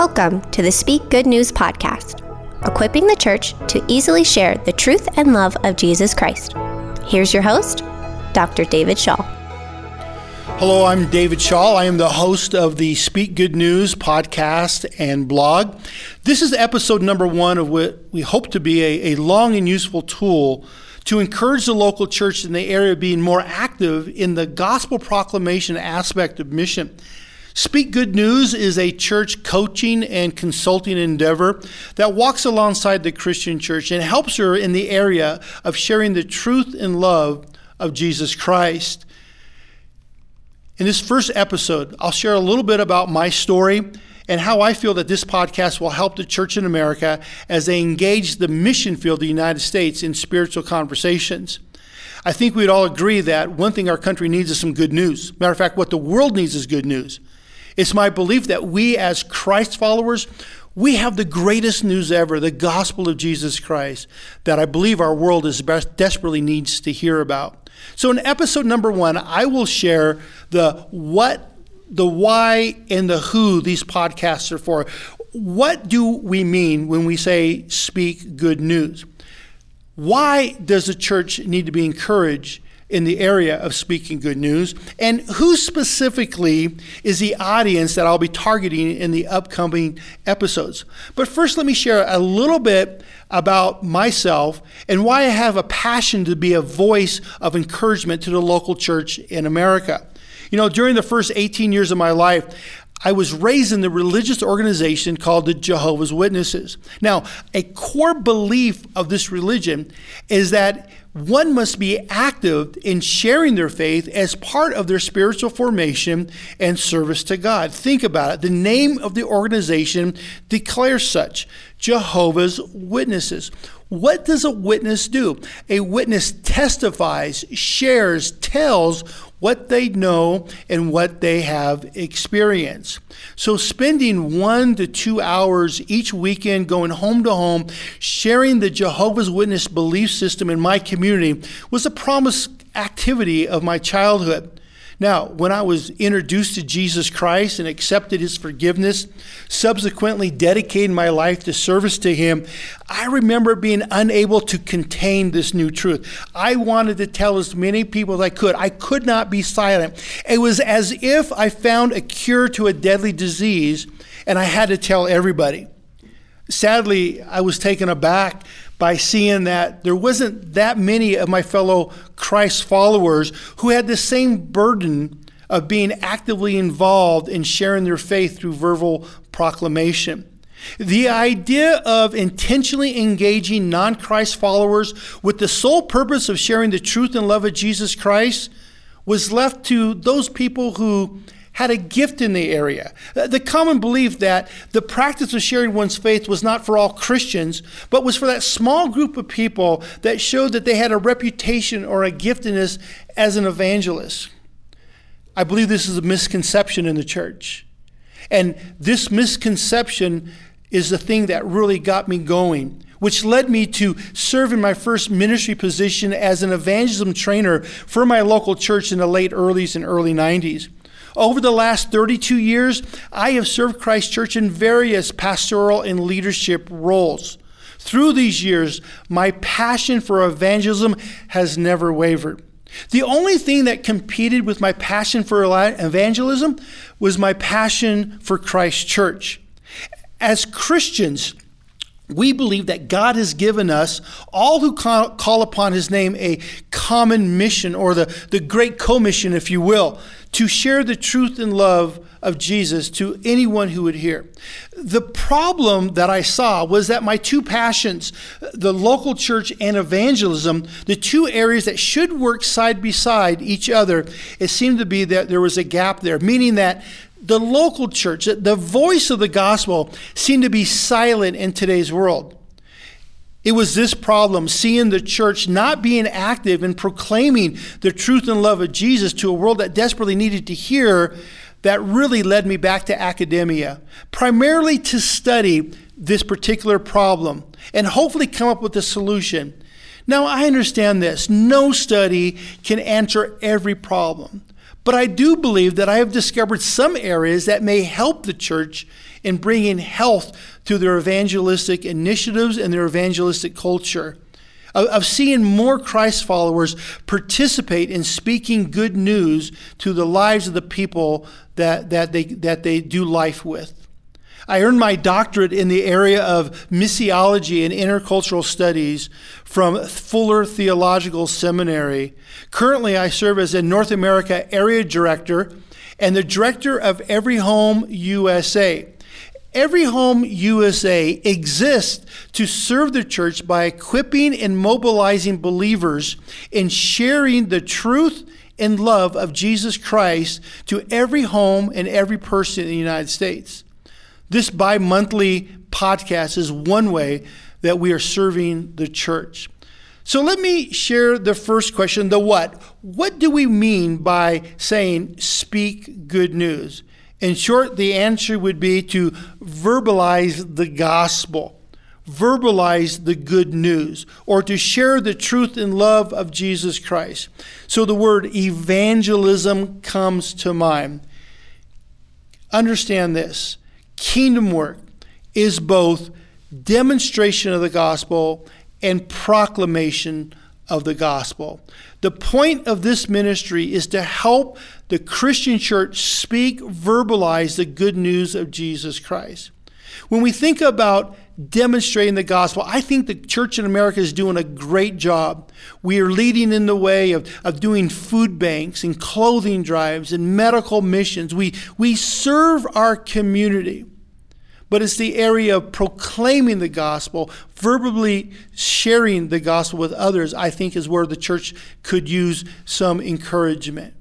Welcome to the Speak Good News podcast, equipping the church to easily share the truth and love of Jesus Christ. Here's your host, Dr. David Shaw. Hello, I'm David Shaw. I am the host of the Speak Good News podcast and blog. This is episode number one of what we hope to be a, a long and useful tool to encourage the local church in the area being more active in the gospel proclamation aspect of mission. Speak Good News is a church coaching and consulting endeavor that walks alongside the Christian church and helps her in the area of sharing the truth and love of Jesus Christ. In this first episode, I'll share a little bit about my story and how I feel that this podcast will help the church in America as they engage the mission field of the United States in spiritual conversations. I think we'd all agree that one thing our country needs is some good news. Matter of fact, what the world needs is good news. It's my belief that we, as Christ followers, we have the greatest news ever, the gospel of Jesus Christ, that I believe our world is best, desperately needs to hear about. So, in episode number one, I will share the what, the why, and the who these podcasts are for. What do we mean when we say speak good news? Why does the church need to be encouraged in the area of speaking good news, and who specifically is the audience that I'll be targeting in the upcoming episodes. But first, let me share a little bit about myself and why I have a passion to be a voice of encouragement to the local church in America. You know, during the first 18 years of my life, I was raised in the religious organization called the Jehovah's Witnesses. Now, a core belief of this religion is that one must be active in sharing their faith as part of their spiritual formation and service to God. Think about it. The name of the organization declares such Jehovah's Witnesses. What does a witness do? A witness testifies, shares, tells what they know and what they have experienced. So, spending one to two hours each weekend going home to home, sharing the Jehovah's Witness belief system in my community was a promised activity of my childhood. Now, when I was introduced to Jesus Christ and accepted his forgiveness, subsequently dedicated my life to service to him, I remember being unable to contain this new truth. I wanted to tell as many people as I could. I could not be silent. It was as if I found a cure to a deadly disease and I had to tell everybody. Sadly, I was taken aback by seeing that there wasn't that many of my fellow Christ followers who had the same burden of being actively involved in sharing their faith through verbal proclamation. The idea of intentionally engaging non Christ followers with the sole purpose of sharing the truth and love of Jesus Christ was left to those people who had a gift in the area. Uh, the common belief that the practice of sharing one's faith was not for all Christians, but was for that small group of people that showed that they had a reputation or a giftedness as an evangelist. I believe this is a misconception in the church. And this misconception is the thing that really got me going which led me to serve in my first ministry position as an evangelism trainer for my local church in the late earlys and early 90s. Over the last 32 years, I have served Christ Church in various pastoral and leadership roles. Through these years, my passion for evangelism has never wavered. The only thing that competed with my passion for evangelism was my passion for Christ Church. As Christians, we believe that God has given us, all who call upon his name, a common mission, or the, the great commission, if you will, to share the truth and love of Jesus to anyone who would hear. The problem that I saw was that my two passions, the local church and evangelism, the two areas that should work side by side each other, it seemed to be that there was a gap there, meaning that the local church, the voice of the gospel, seemed to be silent in today's world. It was this problem, seeing the church not being active in proclaiming the truth and love of Jesus to a world that desperately needed to hear, that really led me back to academia, primarily to study this particular problem and hopefully come up with a solution. Now, I understand this. No study can answer every problem. But I do believe that I have discovered some areas that may help the church in bringing health to their evangelistic initiatives and their evangelistic culture. Of, seeing more Christ followers participate in speaking good news to the lives of the people that, that, they, that they do life with. I earned my doctorate in the area of missiology and intercultural studies from Fuller Theological Seminary. Currently, I serve as a North America area director and the director of Every Home USA. Every Home USA exists to serve the church by equipping and mobilizing believers in sharing the truth and love of Jesus Christ to every home and every person in the United States. This bi monthly podcast is one way that we are serving the church. So let me share the first question the what. What do we mean by saying speak good news? In short, the answer would be to verbalize the gospel, verbalize the good news, or to share the truth and love of Jesus Christ. So the word evangelism comes to mind. Understand this kingdom work is both demonstration of the gospel and proclamation of the gospel. The point of this ministry is to help the Christian church speak, verbalize the good news of Jesus Christ. When we think about demonstrating the gospel, I think the church in America is doing a great job. We are leading in the way of, of doing food banks and clothing drives and medical missions. We, we serve our community but it's the area of proclaiming the gospel, verbally sharing the gospel with others, I think is where the church could use some encouragement.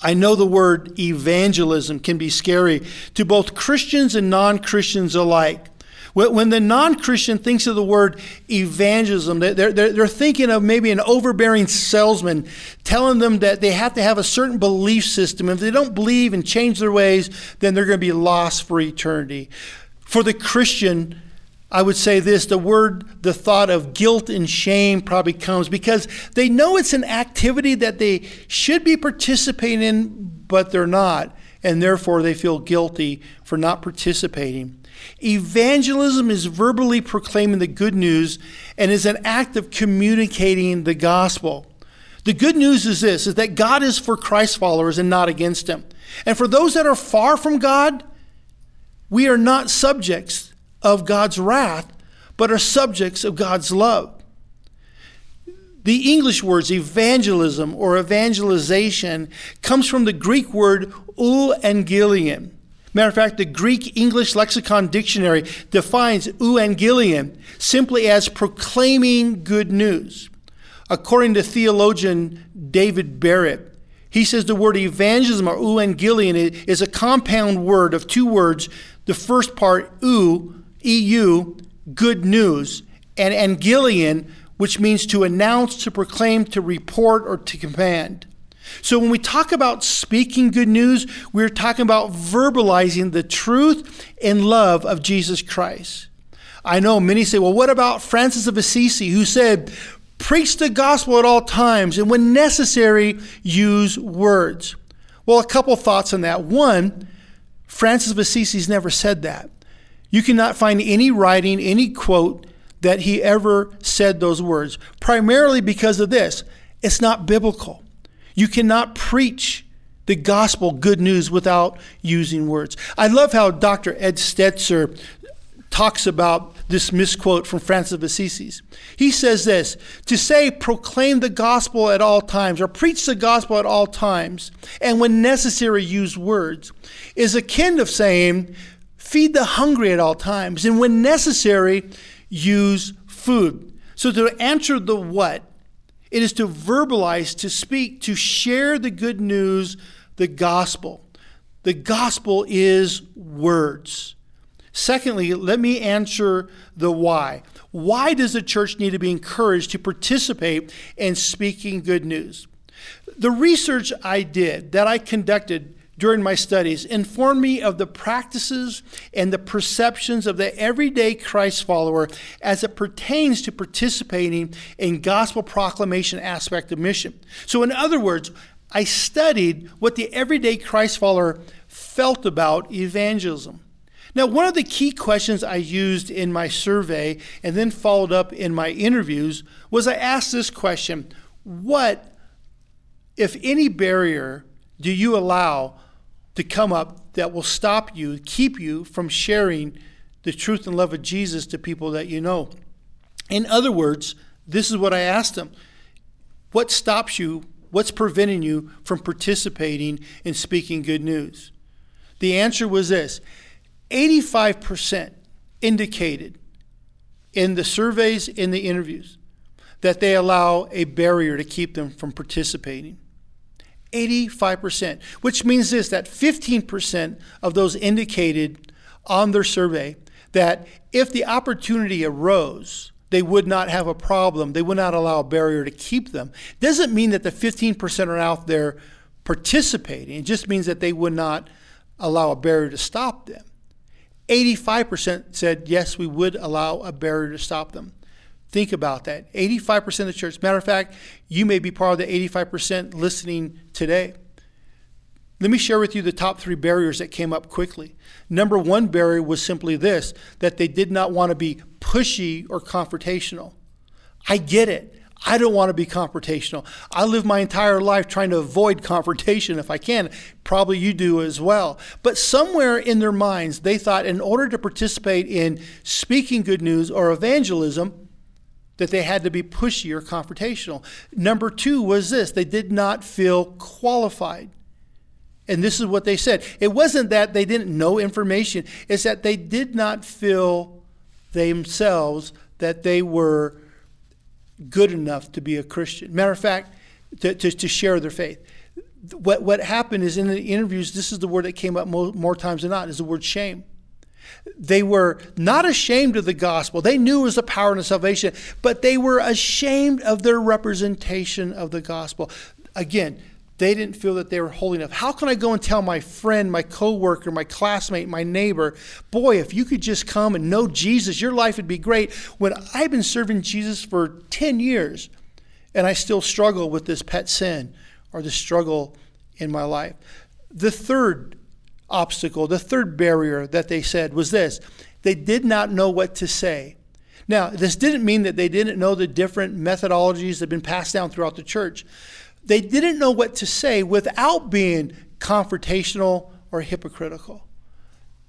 I know the word evangelism can be scary to both Christians and non Christians alike. When the non Christian thinks of the word evangelism, they're, they're, they're thinking of maybe an overbearing salesman telling them that they have to have a certain belief system. If they don't believe and change their ways, then they're going to be lost for eternity. For the Christian, I would say this the word, the thought of guilt and shame probably comes because they know it's an activity that they should be participating in, but they're not. And therefore, they feel guilty for not participating. Evangelism is verbally proclaiming the good news and is an act of communicating the gospel. The good news is this is that God is for Christ followers and not against them. And for those that are far from God, we are not subjects of God's wrath, but are subjects of God's love. The English words evangelism or evangelization comes from the Greek word euangelion. Matter of fact, the Greek English Lexicon Dictionary defines euangelion simply as proclaiming good news. According to theologian David Barrett, he says the word evangelism or euangelion is a compound word of two words. The first part, eu, eu, good news, and angelion, which means to announce, to proclaim, to report, or to command. So when we talk about speaking good news, we're talking about verbalizing the truth and love of Jesus Christ. I know many say, well, what about Francis of Assisi, who said, preach the gospel at all times, and when necessary, use words? Well, a couple thoughts on that. One, Francis of Assisi's never said that. You cannot find any writing, any quote that he ever said those words, primarily because of this it's not biblical. You cannot preach the gospel good news without using words. I love how Dr. Ed Stetzer talks about this misquote from Francis of Assisi. He says this to say, proclaim the gospel at all times, or preach the gospel at all times, and when necessary, use words, is akin of saying, feed the hungry at all times, and when necessary, use food. So to answer the what, it is to verbalize, to speak, to share the good news, the gospel. The gospel is words. Secondly, let me answer the why. Why does the church need to be encouraged to participate in speaking good news? The research I did, that I conducted during my studies informed me of the practices and the perceptions of the everyday Christ follower as it pertains to participating in gospel proclamation aspect of mission. So, in other words, I studied what the everyday Christ follower felt about evangelism. Now, one of the key questions I used in my survey and then followed up in my interviews was I asked this question What, if any barrier, do you allow to come up that will stop you, keep you from sharing the truth and love of Jesus to people that you know? In other words, this is what I asked them What stops you? What's preventing you from participating in speaking good news? The answer was this 85% indicated in the surveys, in the interviews, that they allow a barrier to keep them from participating. 85%, which means this that 15% of those indicated on their survey that if the opportunity arose, they would not have a problem. They would not allow a barrier to keep them. Doesn't mean that the 15% are out there participating. It just means that they would not allow a barrier to stop them. 85% said, yes, we would allow a barrier to stop them. Think about that. 85% of the church. Matter of fact, you may be part of the 85% listening today. Let me share with you the top three barriers that came up quickly. Number one barrier was simply this that they did not want to be pushy or confrontational. I get it. I don't want to be confrontational. I live my entire life trying to avoid confrontation if I can. Probably you do as well. But somewhere in their minds, they thought in order to participate in speaking good news or evangelism, that they had to be pushy or confrontational. Number two was this they did not feel qualified. And this is what they said. It wasn't that they didn't know information, it's that they did not feel themselves that they were good enough to be a Christian. Matter of fact, to, to, to share their faith. What, what happened is in the interviews, this is the word that came up more, more times than not, is the word shame. They were not ashamed of the gospel. They knew it was the power and the salvation, but they were ashamed of their representation of the gospel. Again, they didn't feel that they were holy enough. How can I go and tell my friend, my coworker, my classmate, my neighbor, boy, if you could just come and know Jesus, your life would be great. When I've been serving Jesus for 10 years and I still struggle with this pet sin or the struggle in my life. The third obstacle, the third barrier that they said was this they did not know what to say. Now, this didn't mean that they didn't know the different methodologies that have been passed down throughout the church they didn't know what to say without being confrontational or hypocritical.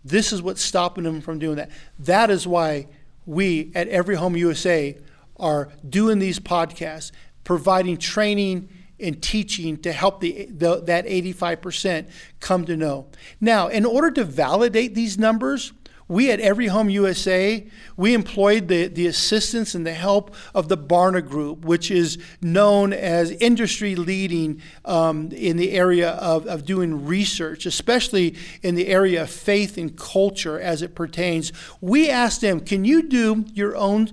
This is what's stopping them from doing that. That is why we at Every Home USA are doing these podcasts, providing training and teaching to help the, the, that 85% come to know. Now, in order to validate these numbers, we at Every Home USA, we employed the, the assistance and the help of the Barna Group, which is known as industry leading um, in the area of, of doing research, especially in the area of faith and culture as it pertains. We asked them, can you do your own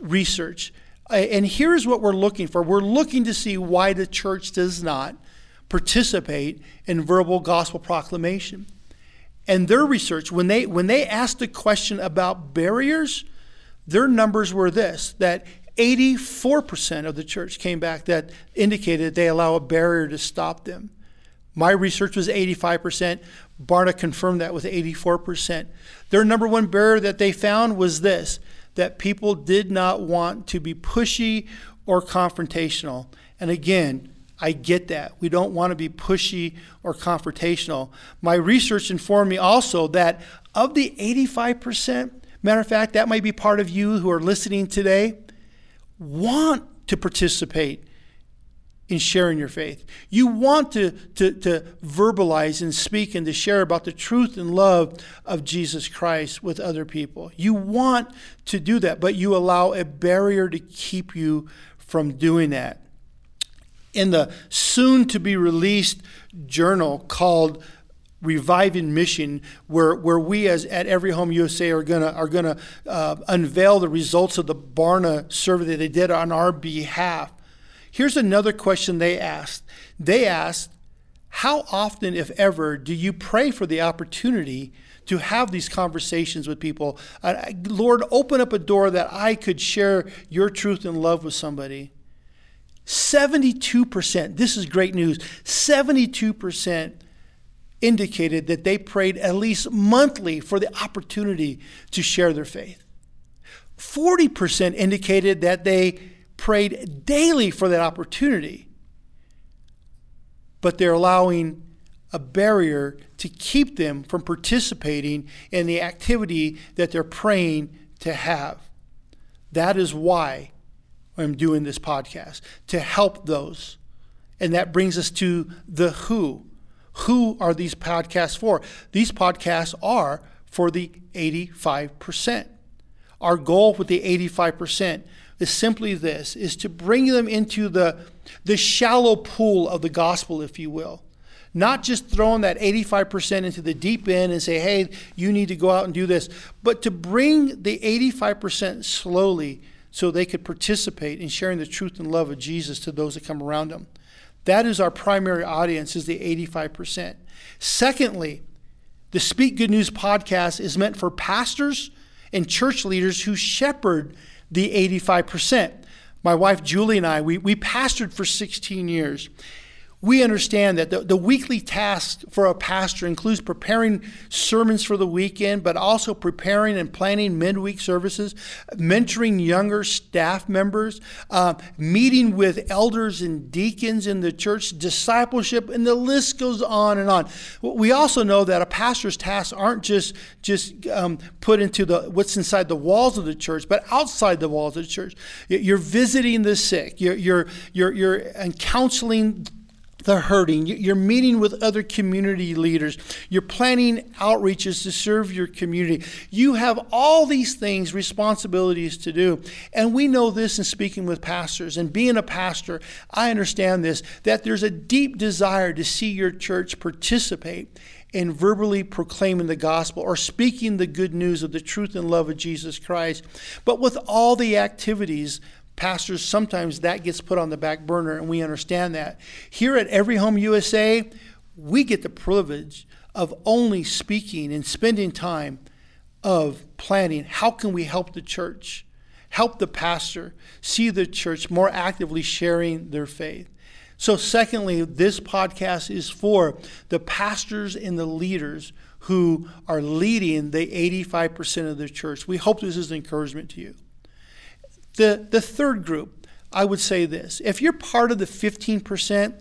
research? And here's what we're looking for we're looking to see why the church does not participate in verbal gospel proclamation. And their research, when they when they asked the question about barriers, their numbers were this that 84% of the church came back that indicated they allow a barrier to stop them. My research was 85%. Barna confirmed that with 84%. Their number one barrier that they found was this that people did not want to be pushy or confrontational. And again, I get that. We don't want to be pushy or confrontational. My research informed me also that of the 85%, matter of fact, that might be part of you who are listening today, want to participate in sharing your faith. You want to, to, to verbalize and speak and to share about the truth and love of Jesus Christ with other people. You want to do that, but you allow a barrier to keep you from doing that in the soon to be released journal called reviving mission where, where we as at every home usa are gonna are gonna uh, unveil the results of the barna survey that they did on our behalf here's another question they asked. They asked how often if ever do you pray for the opportunity to have these conversations with people? Uh, lord open up a door that i could share your truth and love with somebody. 72%, this is great news, 72% indicated that they prayed at least monthly for the opportunity to share their faith. 40% indicated that they prayed daily for that opportunity, but they're allowing a barrier to keep them from participating in the activity that they're praying to have. That is why I'm doing this podcast, to help those. And that brings us to the who. Who are these podcasts for? These podcasts are for the 85%. Our goal with the 85% is simply this is to bring them into the the shallow pool of the gospel if you will. Not just throwing that 85% into the deep end and say hey you need to go out and do this but to bring the 85% slowly so they could participate in sharing the truth and love of Jesus to those that come around them. That is our primary audience is the 85% secondly the speak good news podcast is meant for pastors and church leaders who shepherd the 85%. My wife Julie and I, we, we pastored for 16 years we understand that the, the weekly task for a pastor includes preparing sermons for the weekend, but also preparing and planning midweek services, mentoring younger staff members, uh, meeting with elders and deacons in the church, discipleship, and the list goes on and on. We also know that a pastor's tasks aren't just just um, put into the what's inside the walls of the church, but outside the walls of the church. You're visiting the sick. You're you're you're, you're and counseling the hurting. You're meeting with other community leaders. You're planning outreaches to serve your community. You have all these things, responsibilities to do. And we know this in speaking with pastors. And being a pastor, I understand this that there's a deep desire to see your church participate in verbally proclaiming the gospel or speaking the good news of the truth and love of Jesus Christ. But with all the activities, pastors, sometimes that gets put on the back burner, and we understand that. Here at Every Home USA, we get the privilege of only speaking and spending time of planning how can we help the church, help the pastor see the church more actively sharing their faith. So, secondly, this podcast is for the pastors and the leaders who are leading the 85% of the church. We hope this is an encouragement to you. The, the third group, I would say this if you're part of the 15%,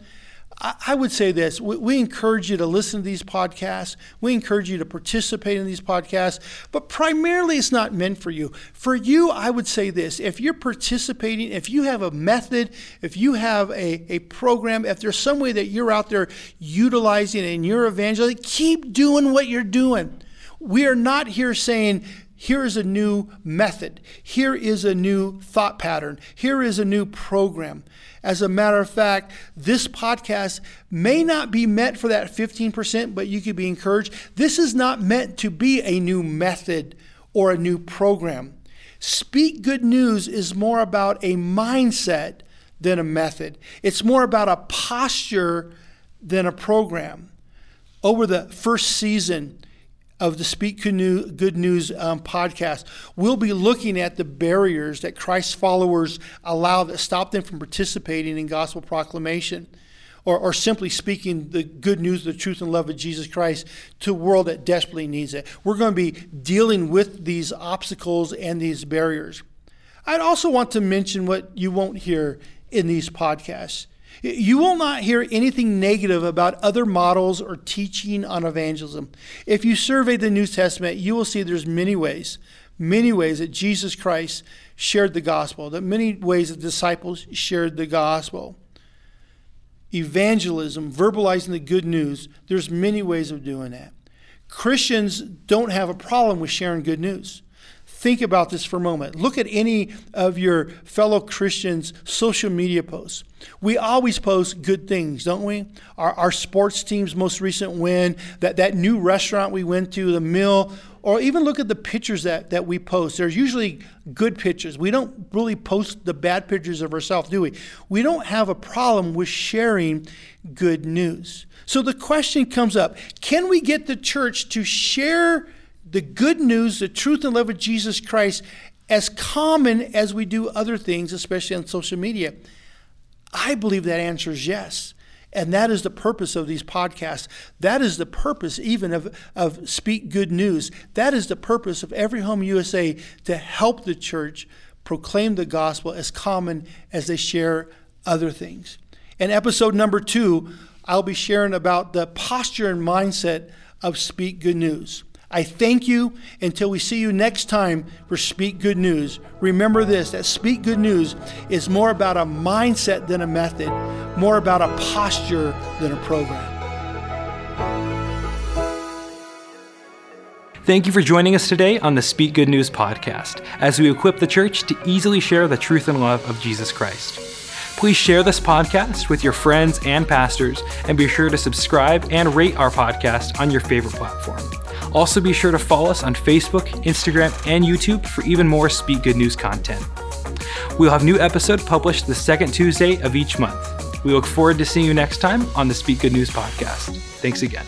I would say this. We, encourage you to listen to these podcasts. We encourage you to participate in these podcasts, but primarily it's not meant for you. For you, I would say this. If you're participating, if you have a method, if you have a, a program, if there's some way that you're out there utilizing in your evangelism, keep doing what you're doing. We are not here saying, here is a new method. Here is a new thought pattern. Here is a new program. As a matter of fact, this podcast may not be meant for that 15%, but you could be encouraged. This is not meant to be a new method or a new program. Speak Good News is more about a mindset than a method, it's more about a posture than a program. Over the first season, of the Speak Good News um, podcast, we'll be looking at the barriers that Christ's followers allow that stop them from participating in gospel proclamation or, or simply speaking the good news, the truth and love of Jesus Christ to a world that desperately needs it. We're going to be dealing with these obstacles and these barriers. I'd also want to mention what you won't hear in these podcasts. You will not hear anything negative about other models or teaching on evangelism. If you survey the New Testament, you will see there's many ways, many ways that Jesus Christ shared the gospel, that many ways the disciples shared the gospel. Evangelism, verbalizing the good news, there's many ways of doing that. Christians don't have a problem with sharing good news. Think about this for a moment. Look at any of your fellow Christians' social media posts. We always post good things, don't we? Our, our sports team's most recent win, that, that new restaurant we went to, the meal, or even look at the pictures that, that we post. There's usually good pictures. We don't really post the bad pictures of ourselves, do we? We don't have a problem with sharing good news. So the question comes up can we get the church to share? The good news, the truth and love of Jesus Christ as common as we do other things, especially on social media? I believe that answer is yes. And that is the purpose of these podcasts. That is the purpose even of, of Speak Good News. That is the purpose of Every Home USA to help the church proclaim the gospel as common as they share other things. In episode number two, I'll be sharing about the posture and mindset of Speak Good News. I thank you until we see you next time for Speak Good News. Remember this that Speak Good News is more about a mindset than a method, more about a posture than a program. Thank you for joining us today on the Speak Good News podcast as we equip the church to easily share the truth and love of Jesus Christ. Please share this podcast with your friends and pastors and be sure to subscribe and rate our podcast on your favorite platform. Also, be sure to follow us on Facebook, Instagram, and YouTube for even more Speak Good News content. We'll have new episode published the second Tuesday of each month. We look forward to seeing you next time on the Speak Good News podcast. Thanks again.